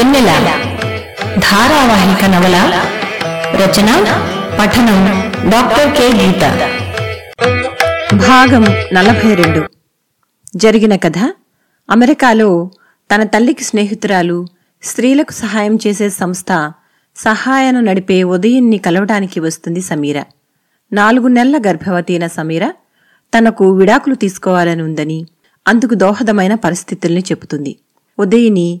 వెన్నెల. ధారావాహిక నవల రచన పఠనం డాక్టర్ కె. గీత. భాగం నలభై రెండు జరిగిన కథ అమెరికాలో తన తల్లికి స్నేహితురాలు స్త్రీలకు సహాయం చేసే సంస్థ సహాయను నడిపే ఉదయన్ని కలవడానికి వస్తుంది సమీర. నాలుగు నెలల గర్భవతి అయిన సమీర తనకు విడాకులు తీసుకోవాలని ఉందని అందుకు దోహదమైన పరిస్థితుల్ని చెబుతుంది. ఉదయిని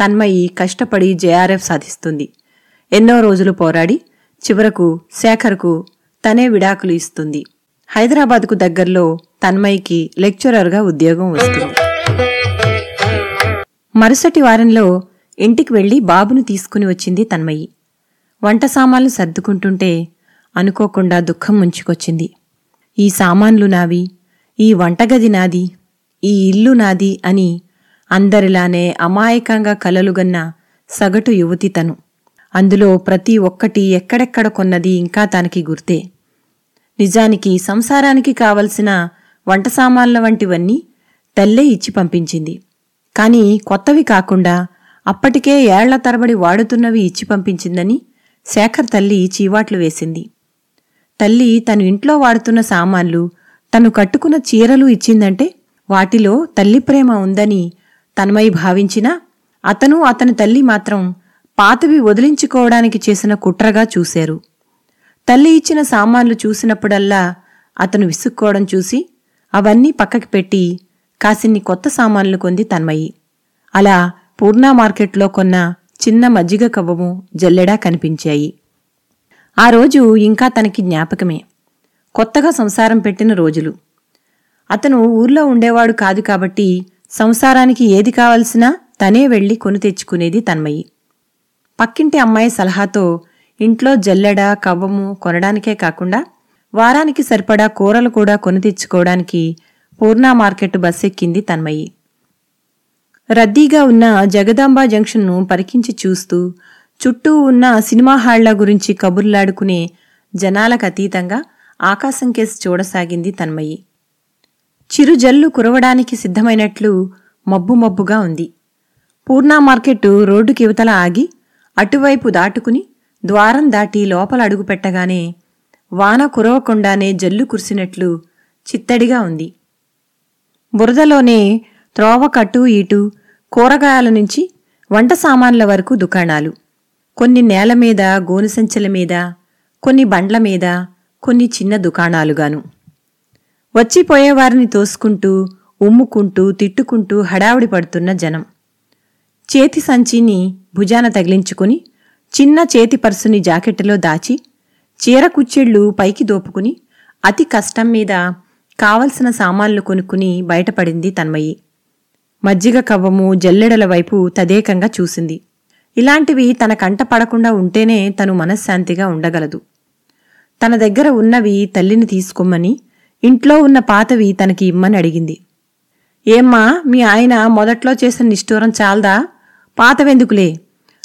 తన్మయి కష్టపడి జేఆర్ఎఫ్ సాధిస్తుంది. ఎన్నో రోజులు పోరాడి చివరకు శేఖర్కు తనే విడాకులు ఇస్తుంది. హైదరాబాద్కు దగ్గరలో తన్మయికి లెక్చరర్గా ఉద్యోగం వస్తుంది. మరుసటి వారంలో ఇంటికి వెళ్ళి బాబును తీసుకుని వచ్చింది తన్మయి. వంట సామాన్లు సర్దుకుంటుంటే అనుకోకుండా దుఃఖం ముంచుకొచ్చింది. ఈ సామాన్లు నావి ఈ వంటగది నాది ఈ ఇల్లు నాది అని అందరిలానే అమాయకంగా కలలుగన్న సగటు యువతి తను. అందులో ప్రతి ఒక్కటి ఎక్కడెక్కడ కొన్నది ఇంకా తనకి గుర్తే. నిజానికి సంసారానికి కావలసిన వంట సామాన్ల వంటివన్నీ తల్లే ఇచ్చి పంపించింది. కాని కొత్తవి కాకుండా అప్పటికే ఏళ్ళ తరబడి వాడుతున్నవి ఇచ్చి పంపించిందని శేఖర్ తల్లి చీవాట్లు వేసింది. తల్లి తను ఇంట్లో వాడుతున్న సామాన్లు తను కట్టుకున్న చీరలు ఇచ్చిందంటే వాటిలో తల్లి ప్రేమ ఉందని తన్మయి భావించినా అతను అతని తల్లి మాత్రం పాతవి వదిలించుకోవడానికి చేసిన కుట్రగా చూశారు. తల్లి ఇచ్చిన సామాన్లు చూసినప్పుడల్లా అతను విసుక్కోవడం చూసి అవన్నీ పక్కకి పెట్టి కాసిన్ని కొత్త సామాన్లు కొంది తన్మయి. అలా పూర్ణా మార్కెట్లో కొన్న చిన్న మజ్జిగ కవ్వము జల్లెడా కనిపించాయి. ఆ రోజు ఇంకా తనకి జ్ఞాపకమే. కొత్తగా సంసారం పెట్టిన రోజులు. అతను ఊర్లో ఉండేవాడు కాదు కాబట్టి సంసారానికి ఏది కావలసినా తనే వెళ్ళి కొని తెచ్చుకునేది తన్మయి. పక్కింటి అమ్మాయి సలహాతో ఇంట్లో జల్లెడ కవ్వము కొనడానికే కాకుండా వారానికి సరిపడా కూరలు కూడా కొని తెచ్చుకోవడానికి పూర్ణా మార్కెట్ బస్ ఎక్కింది తన్మయి. రద్దీగా ఉన్న జగదాంబ జంక్షన్ను పరికించి చూస్తూ చుట్టూ ఉన్న సినిమా హాళ్ళ గురించి కబుర్లాడుకునే జనాలకు అతీతంగా ఆకాశం కేసి చూడసాగింది తన్మయి. చిరుజల్లు కురవడానికి సిద్ధమైనట్లు మబ్బు మబ్బుగా ఉంది. పూర్ణా మార్కెట్టు రోడ్డుకి ఇవతల ఆగి అటువైపు దాటుకుని ద్వారం దాటి లోపల అడుగు పెట్టగానే వాన కురవకుండానే జల్లు కురిసినట్లు చిత్తడిగా ఉంది. బురదలోనే త్రోవ కట్టు ఇటు కూరగాయల నుంచి వంట సామాన్ల వరకు దుకాణాలు. కొన్ని నేల మీద గోనుసంచెల మీద కొన్ని బండ్ల మీద కొన్ని చిన్న దుకాణాలుగాను. వచ్చిపోయేవారిని తోసుకుంటూ ఉమ్ముకుంటూ తిట్టుకుంటూ హడావుడి పడుతున్న జనం. చేతి సంచిని భుజాన తగిలించుకుని చిన్న చేతి పర్సుని జాకెట్టులో దాచి చీర కుచ్చిళ్ళు పైకి దోపుకుని అతి కష్టం మీద కావలసిన సామాన్లు కొనుక్కుని బయటపడింది తన్మయి. మజ్జిగ కవ్వము జల్లెడల వైపు తదేకంగా చూసింది. ఇలాంటివి తన కంట పడకుండా ఉంటేనే తను మనశ్శాంతిగా ఉండగలదు. తన దగ్గర ఉన్నవి తల్లిని తీసుకోమని ఇంట్లో ఉన్న పాతవి తనకి ఇమ్మని అడిగింది. ఏమ్మా మీ ఆయన మొదట్లో చేసిన నిష్ఠూరం చాలదా? పాతవెందుకులే?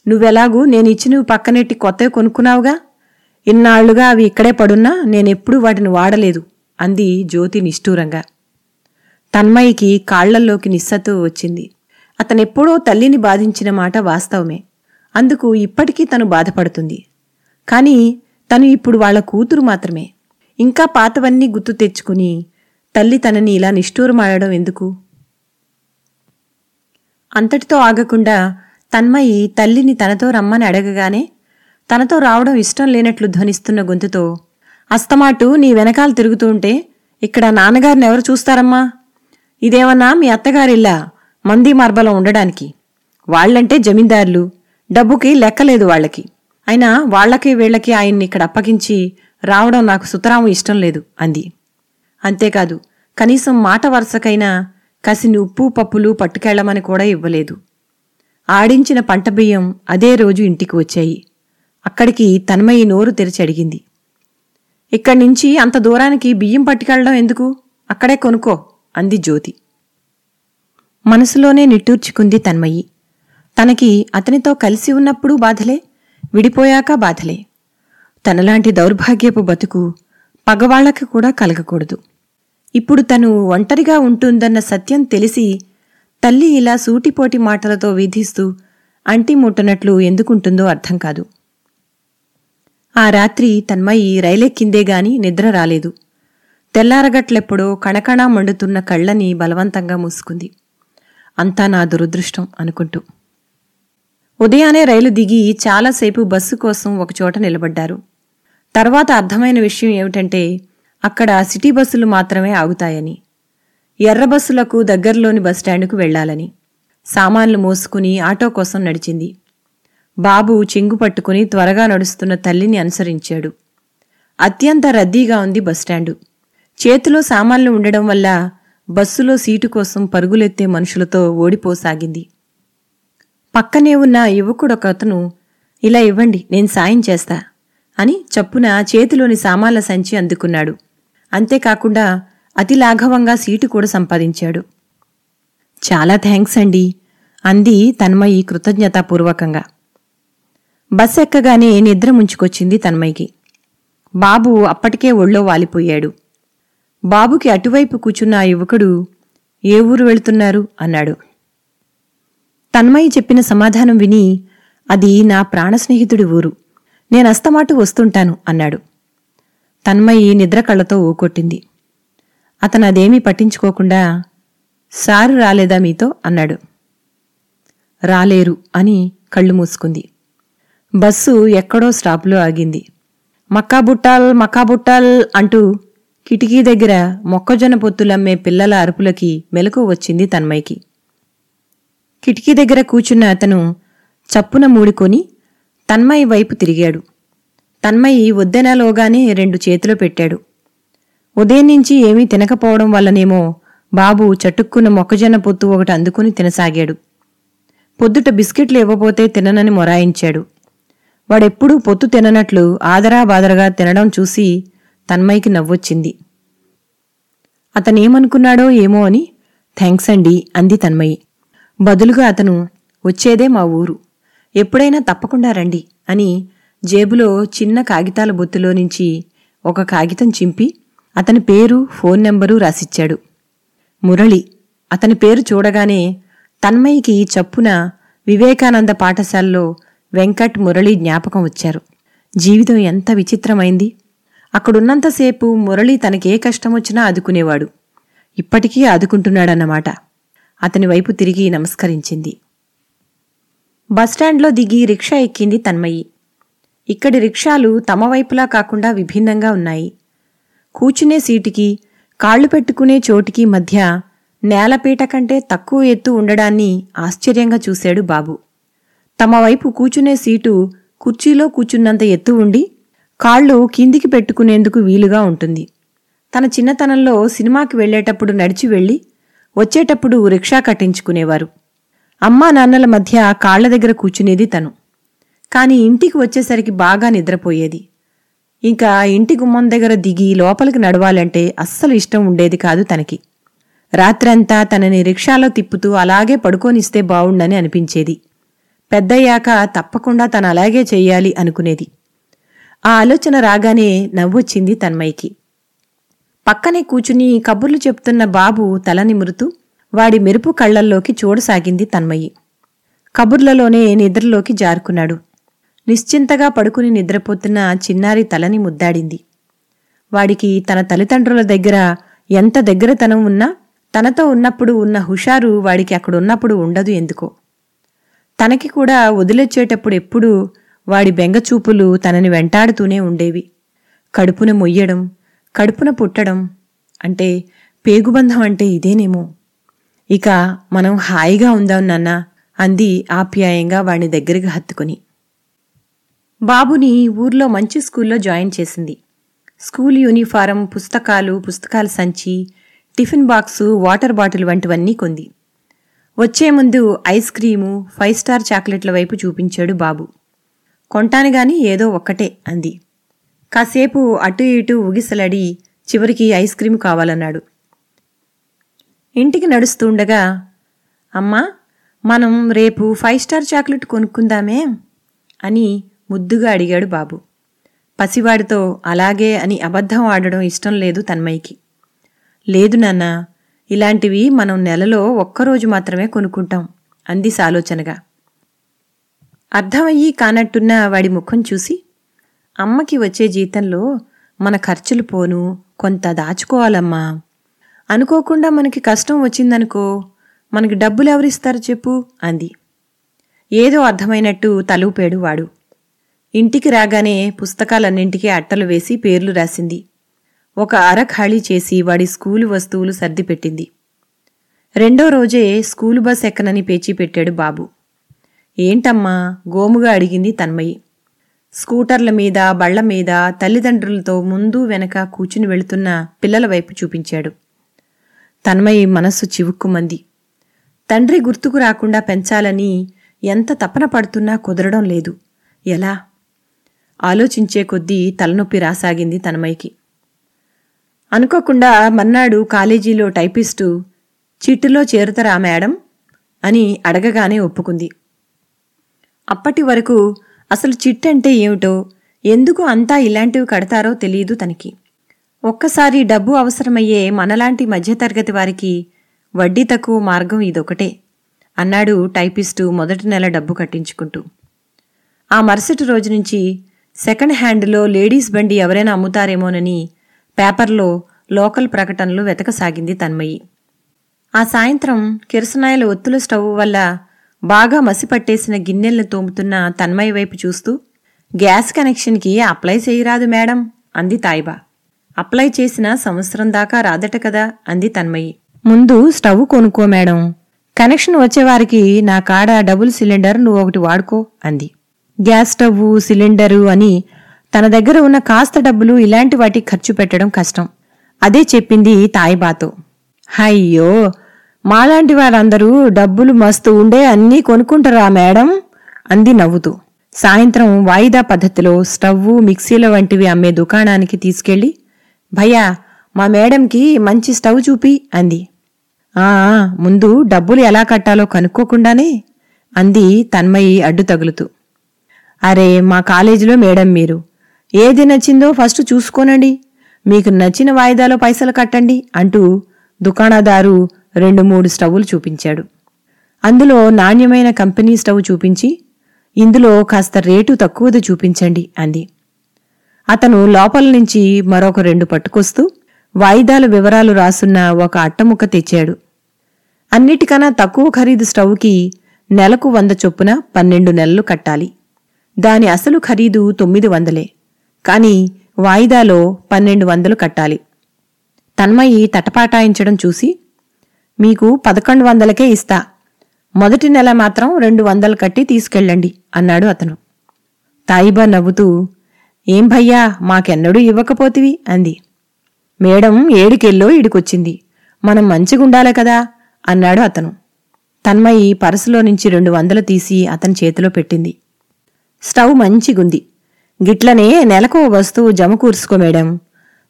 నువ్వెలాగూ నేను ఇచ్చినవి పక్కనెట్టి కొత్తవి కొనుక్కున్నావుగా? ఇన్నాళ్ళుగా అవి ఇక్కడే పడున్నా నేనెప్పుడూ వాటిని వాడలేదు అంది జ్యోతి నిష్ఠూరంగా. తన్మయికి కాళ్ళల్లోకి నిస్సత్తు వచ్చింది. అతనెప్పుడో తల్లిని బాధించిన మాట వాస్తవమే. అందుకు ఇప్పటికీ తను బాధపడుతుంది. కాని తను ఇప్పుడు వాళ్ళ కూతురు మాత్రమే. ఇంకా పాతవన్నీ గుర్తు తెచ్చుకుని తల్లి తనని ఇలా నిష్ఠూరమాడడం ఎందుకు? అంతటితో ఆగకుండా తన్మయి తల్లిని తనతో రమ్మని అడగగానే తనతో రావడం ఇష్టం లేనట్లు ధ్వనిస్తున్న గొంతుతో అస్తమాటు నీ వెనకాల తిరుగుతూ ఉంటే ఇక్కడ నాన్నగారిని ఎవరు చూస్తారమ్మా? ఇదేమన్నా మీ అత్తగారిల్లా మంది మార్బలం ఉండడానికి? వాళ్ళంటే జమీందారులు డబ్బుకి లెక్కలేదు వాళ్ళకి. అయినా వాళ్ళకి వీళ్ళకి ఆయన్ని ఇక్కడ అప్పగించి రావడం నాకు సుతరాము ఇష్టం లేదు అంది. అంతేకాదు కనీసం మాట వరుసకైనా కసిని ఉప్పు పప్పులు పట్టుకెళ్ళమని కూడా ఇవ్వలేదు. ఆడించిన పంట బియ్యం అదే రోజు ఇంటికి వచ్చాయి. అక్కడికి తన్మయి నోరు తెరిచి అడిగింది. ఇక్కడి నుంచి అంత దూరానికి బియ్యం పట్టుకెళ్ళడం ఎందుకు? అక్కడే కొనుక్కో అంది జ్యోతి. మనసులోనే నిట్టూర్చుకుంది తన్మయి. తనకి అతనితో కలిసి ఉన్నప్పుడు బాధలే విడిపోయాక బాధలే. తనలాంటి దౌర్భాగ్యపు బతుకు పగవాళ్ళకు కూడా కలగకూడదు. ఇప్పుడు తను ఒంటరిగా ఉంటుందన్న సత్యం తెలిసి తల్లి ఇలా సూటిపోటి మాటలతో విధిస్తూ అంటి ముట్టనట్లు ఎందుకుంటుందో అర్థం కాదు. ఆ రాత్రి తన్మయి రైలెక్కిందే గాని నిద్ర రాలేదు. తెల్లారగట్లెప్పుడో కణకణా మండుతున్న కళ్ళని బలవంతంగా మూసుకుంది. అంతా నా దురదృష్టం అనుకుంటూ. ఉదయానే రైలు దిగి చాలాసేపు బస్సు కోసం ఒకచోట నిలబడ్డారు. తర్వాత అర్థమైన విషయం ఏమిటంటే అక్కడ సిటీ బస్సులు మాత్రమే ఆగుతాయని ఎర్ర బస్సులకు దగ్గరలోని బస్టాండుకు వెళ్ళాలని సామాన్లు మోసుకుని ఆటో కోసం నడిచింది. బాబు చెంగు పట్టుకుని త్వరగా నడుస్తున్న తల్లిని అనుసరించాడు. అత్యంత రద్దీగా ఉంది బస్టాండు. చేతిలో సామాన్లు ఉండడం వల్ల బస్సులో సీటు కోసం పరుగులెత్తే మనుషులతో ఓడిపోసాగింది. పక్కనే ఉన్న యువకుడొకతను ఇలా ఇవ్వండి నేను సాయం చేస్తా. అని చప్పున చేతిలోని సామాన్ల సంచి అందుకున్నాడు. అంతేకాకుండా అతి లాఘవంగా సీటు కూడా సంపాదించాడు. చాలా థ్యాంక్స్ అండి అంది తన్మయి కృతజ్ఞతాపూర్వకంగా. బస్ ఎక్కగానే నిద్ర ముంచుకొచ్చింది తన్మయికి. బాబు అప్పటికే ఒళ్ళో వాలిపోయాడు. బాబుకి అటువైపు కూచున్న ఆ యువకుడు ఏ ఊరు వెళ్తున్నారు? అన్నాడు. తన్మయి చెప్పిన సమాధానం విని అది నా ప్రాణ స్నేహితుడి ఊరు. నేను అస్తమాటు వస్తుంటాను అన్నాడు. తన్మయి నిద్ర కళ్ళతో ఊకొట్టింది. అతను అదేమీ పట్టించుకోకుండా సారు రాలేదా మీతో? అన్నాడు. రాలేరు అని కళ్ళు మూసుకుంది. బస్సు ఎక్కడో స్టాప్లో ఆగింది. మక్కాబుట్టాల్ మక్కాబుట్టాల్ అంటూ కిటికీ దగ్గర మొక్కజొన్న పొత్తులమ్మే పిల్లల అరుపులకి మెలకు వచ్చింది తన్మయ్యకి కిటికీ దగ్గర కూచున్న అతను చప్పున మూడుకొని తన్మయి వైపు తిరిగాడు. తన్మయి వద్దెనలోగానే రెండు చేతిలో పెట్టాడు. ఉదయం నుంచి ఏమీ తినకపోవడం వల్లనేమో బాబు చటుక్కున్న మొక్కజొన్న పొత్తు ఒకటి అందుకుని తినసాగాడు. పొద్దుట బిస్కెట్లు ఇవ్వబోతే తిననని మొరాయించాడు. వాడెప్పుడూ పొత్తు తిననట్లు ఆదరా బాదరగా తినడం చూసి తన్మయికి నవ్వొచ్చింది. అతనేమనుకున్నాడో ఏమో అని థ్యాంక్స్ అండి అంది తన్మయి బదులుగా అతను వచ్చేదే మా ఊరు. ఎప్పుడైనా తప్పకుండా రండి అని జేబులో చిన్న కాగితాల బొత్తులో నుంచి ఒక కాగితం చింపి అతని పేరు ఫోన్ నెంబరు రాసిచ్చాడు. మురళి అతని పేరు చూడగానే తన్మయికి చప్పున వివేకానంద పాఠశాలలో వెంకట్ మురళి జ్ఞాపకం వచ్చారు. జీవితం ఎంత విచిత్రమైంది. అక్కడున్నంతసేపు మురళి తనకే కష్టం వచ్చినా ఆదుకునేవాడు. ఇప్పటికీ ఆదుకుంటున్నాడన్నమాట. అతని వైపు తిరిగి నమస్కరించింది. బస్టాండ్లో దిగి రిక్షా ఎక్కింది తన్మయి. ఇక్కడి రిక్షాలు తమ వైపులా కాకుండా విభిన్నంగా ఉన్నాయి. కూచునే సీటుకి కాళ్ళు పెట్టుకునే చోటికి మధ్య నేలపీట కంటే తక్కువ ఎత్తు ఉండడాన్ని ఆశ్చర్యంగా చూశాడు బాబు. తమ వైపు కూచునే సీటు కుర్చీలో కూచున్నంత ఎత్తు ఉండి కాళ్ళు కిందికి పెట్టుకునేందుకు వీలుగా ఉంటుంది. తన చిన్నతనంలో సినిమాకి వెళ్ళేటప్పుడు నడిచి వెళ్ళి వచ్చేటప్పుడు రిక్షా కట్టించుకునేవారు. అమ్మా నాన్నల మధ్య కాళ్ళ దగ్గర కూర్చునేది తను. కాని ఇంటికి వచ్చేసరికి బాగా నిద్రపోయేది. ఇంకా ఇంటి గుమ్మం దగ్గర దిగి లోపలికి నడవాలంటే అస్సలు ఇష్టం ఉండేది కాదు తనకి. రాత్రంతా తనని రిక్షాలో తిప్పుతూ అలాగే పడుకోనిస్తే బావుండని అనిపించేది. పెద్దయ్యాక తప్పకుండా తను అలాగే చెయ్యాలి అనుకునేది. ఆ ఆలోచన రాగానే నవ్వొచ్చింది తన్మయ్యకి. పక్కనే కూచుని కబుర్లు చెప్తున్న బాబు తల నిమురుతూ వాడి మెరుపు కళ్ళల్లోకి చూడసాగింది తన్మయ్యి కబుర్లలోనే నిద్రలోకి జారుకున్నాడు. నిశ్చింతగా పడుకుని నిద్రపోతున్న చిన్నారి తలని ముద్దాడింది. వాడికి తన తల్లిదండ్రుల దగ్గర ఎంత దగ్గరతనం ఉన్నా తనతో ఉన్నప్పుడు ఉన్న హుషారు వాడికి అక్కడున్నప్పుడు ఉండదు ఎందుకో. తనకి కూడా వదిలొచ్చేటప్పుడు ఎప్పుడూ వాడి బెంగచూపులు తనని వెంటాడుతూనే ఉండేవి. కడుపున మొయ్యడం కడుపున పుట్టడం అంటే పేగుబంధం అంటే ఇదేనేమో. ఇక మనం హాయిగా ఉందాం నాన్న అంది ఆప్యాయంగా వాణ్ణి దగ్గరికి హత్తుకుని. బాబుని ఊర్లో మంచి స్కూల్లో జాయిన్ చేసింది. స్కూల్ యూనిఫారం పుస్తకాలు పుస్తకాల సంచి టిఫిన్ బాక్సు వాటర్ బాటిల్ వంటివన్నీ కొంది. వచ్చే ముందు ఐస్ క్రీము ఫైవ్ స్టార్ చాక్లెట్ల వైపు చూపించాడు బాబు. కొంటాను గాని ఏదో ఒక్కటే అంది. కాసేపు అటు ఇటు ఉగిసలాడి చివరికి ఐస్ క్రీం కావాలన్నాడు. ఇంటికి నడుస్తుండగా అమ్మా మనం రేపు ఫైవ్ స్టార్ చాక్లెట్ కొనుక్కుందామే అని ముద్దుగా అడిగాడు బాబు. పసివాడితో అలాగే అని అబద్ధం ఆడడం ఇష్టం లేదు తన్మయ్యకి. లేదు నాన్న ఇలాంటివి మనం నెలలో ఒక్కరోజు మాత్రమే కొనుక్కుంటాం అంది సాలోచనగా. అర్థమయ్యి కానట్టున్న వాడి ముఖం చూసి అమ్మకి వచ్చే జీతంలో మన ఖర్చులు పోను కొంత దాచుకోవాలమ్మా అనుకోకుండా మనకి కష్టం వచ్చిందనుకో మనకి డబ్బులు ఎవరిస్తారు చెప్పు అంది. ఏదో అర్థమైనట్టు తలూపాడు వాడు. ఇంటికి రాగానే పుస్తకాలన్నింటికీ అట్టలు వేసి పేర్లు రాసింది. ఒక అర ఖాళీ చేసి వాడి స్కూలు వస్తువులు సర్దిపెట్టింది. రెండో రోజే స్కూలు బస్ ఎక్కనని పేచీ పెట్టాడు బాబు. ఏంటమ్మా? గోముగా అడిగింది తన్మయి. స్కూటర్ల మీద బళ్ళ మీద తల్లిదండ్రులతో ముందు వెనక కూచుని వెళుతున్న పిల్లల వైపు చూపించాడు. తన్మయి మనస్సు చివుక్కుమంది. తండ్రి గుర్తుకు రాకుండా పెంచాలని ఎంత తపన పడుతున్నా కుదరడం లేదు. ఎలా? ఆలోచించే కొద్దీ తలనొప్పి రాసాగింది తన్మయ్యకి. అనుకోకుండా మన్నాడు కాలేజీలో టైపిస్టు చిట్టులో చేరుతరా మేడం? అని అడగగానే ఒప్పుకుంది. అప్పటి వరకు అసలు చిట్ అంటే ఏమిటో ఎందుకు అంతా ఇలాంటివి కడతారో తెలియదు తనకి. ఒక్కసారి డబ్బు అవసరమయ్యే మనలాంటి మధ్యతరగతి వారికి వడ్డీ తక్కువ మార్గం ఇదొకటే అన్నాడు టైపిస్టు మొదటి నెల డబ్బు కట్టించుకుంటూ. ఆ మరుసటి రోజు నుంచి సెకండ్ హ్యాండ్లో లేడీస్ బండి ఎవరైనా అమ్ముతారేమోనని పేపర్లో లోకల్ ప్రకటనలు వెతకసాగింది తన్మయి. ఆ సాయంత్రం కిరసనాయల ఒత్తుల స్టవ్ వల్ల బాగా మసిపట్టేసిన గిన్నెలను తోముతున్న తన్మయ్య వైపు చూస్తూ గ్యాస్ కనెక్షన్కి అప్లై చేయరాదు మేడం అంది తాయిబా. అప్లై చేసిన సంవత్సరం దాకా రాదట కదా అంది తన్మయి. ముందు స్టవ్ కొనుక్కో మేడం. కనెక్షన్ వచ్చేవారికి నా కాడ డబుల్ సిలిండర్ నువ్వు ఒకటి వాడుకో అంది. గ్యాస్ స్టవ్ సిలిండరు అని తన దగ్గర ఉన్న కాస్త డబ్బులు ఇలాంటి వాటికి ఖర్చు పెట్టడం కష్టం. అదే చెప్పింది తాయిబాతో. అయ్యో! మాలాంటి వారందరూ డబ్బులు మస్తు ఉండే అన్నీ కొనుక్కుంటారా మేడం? అంది నవ్వుతూ. సాయంత్రం వాయిదా పద్ధతిలో స్టవ్వు మిక్సీల వంటివి అమ్మే దుకాణానికి తీసుకెళ్ళి భయ్యా మా మేడంకి మంచి స్టవ్ చూపి అంది. ఆ ముందు డబ్బులు ఎలా కట్టాలో కనుక్కోకుండానే అంది తన్మయి అడ్డు తగులుతూ. అరే మా కాలేజీలో మేడం మీరు. ఏది నచ్చిందో ఫస్ట్ చూసుకోనండి. మీకు నచ్చిన వాయిదాలో పైసలు కట్టండి అంటూ దుకాణదారు రెండు మూడు స్టవ్లు చూపించాడు. అందులో నాణ్యమైన కంపెనీ స్టవ్ చూపించి ఇందులో కాస్త రేటు తక్కువది చూపించండి అంది. అతను లోపల నుంచి మరొక రెండు పట్టుకొస్తూ వాయిదాల వివరాలు రాసున్న ఒక అట్టముక్క తెచ్చాడు. అన్నిటికన్నా తక్కువ ఖరీదు స్టవ్కి నెలకు వంద చొప్పున పన్నెండు నెలలు కట్టాలి. దాని అసలు ఖరీదు తొమ్మిది వందలే. కాని వాయిదాలో పన్నెండు వందలు కట్టాలి. తన్మయి తటపాటాయించడం చూసి మీకు పదకొండు వందలకే ఇస్తా. మొదటి నెల మాత్రం రెండు వందలు కట్టి తీసుకెళ్ళండి అన్నాడు అతను. తాయిబా నవ్వుతూ ఏం భయ్యా మాకెన్నడూ ఇవ్వకపోతివి అంది. మేడం ఏడుకెల్లో ఇడికొచ్చింది. మనం మంచిగుండాలే కదా అన్నాడు అతను. తన్మయి పరసులో నుంచి రెండు వందలు తీసి అతని చేతిలో పెట్టింది. స్టవ్ మంచిగుంది. గిట్లనే నెలకు వస్తువు జమకూర్చుకో మేడం.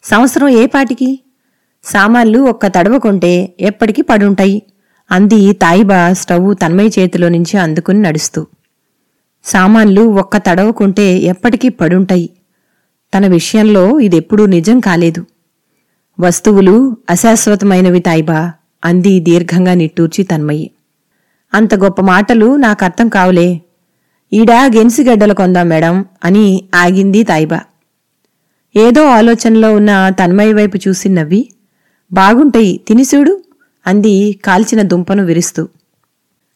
సంవత్సరం ఏ పాటికి? సామాన్లు ఒక్క తడవకుంటే ఎప్పటికీ పడుంటాయి అంది తాయిబా స్టవ్ తన్మయ్య చేతిలో నుంచి అందుకుని నడుస్తూ. సామాన్లు ఒక్క తడవకుంటే ఎప్పటికీ పడుంటాయి. తన విషయంలో ఇదెప్పుడూ నిజం కాలేదు. వస్తువులు అశాశ్వతమైనవి తాయిబా అంది దీర్ఘంగా నిట్టూర్చి తన్మయ్యి అంత గొప్ప మాటలు నాకర్థం కావులే. ఈడా గెన్సిగడ్డలు కొందాం మేడం అని ఆగింది తాయిబా. ఏదో ఆలోచనలో ఉన్న తన్మయ్య వైపు చూసి నవ్వి బాగుంటాయి తినిసూడు అంది కాల్చిన దుంపను విరుస్తూ.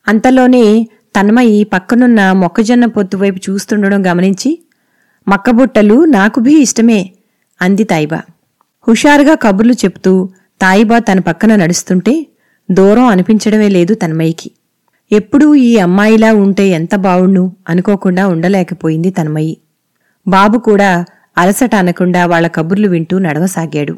అంతలోనే తన్మయి పక్కనున్న మొక్కజొన్న పొత్తు వైపు చూస్తుండడం గమనించి మక్కబుట్టలు నాకు భీ ఇష్టమే అంది తాయిబా హుషారుగా కబుర్లు చెప్తూ తాయిబా తన పక్కన నడుస్తుంటే దూరం అనిపించడమే లేదు తన్మయికి ఎప్పుడూ ఈ అమ్మాయిలా ఉంటే ఎంత బావుణ్ణు అనుకోకుండా ఉండలేకపోయింది తన్మయ్యి. బాబు కూడా అలసట అనకుండా వాళ్ళ కబుర్లు వింటూ నడవసాగాడు.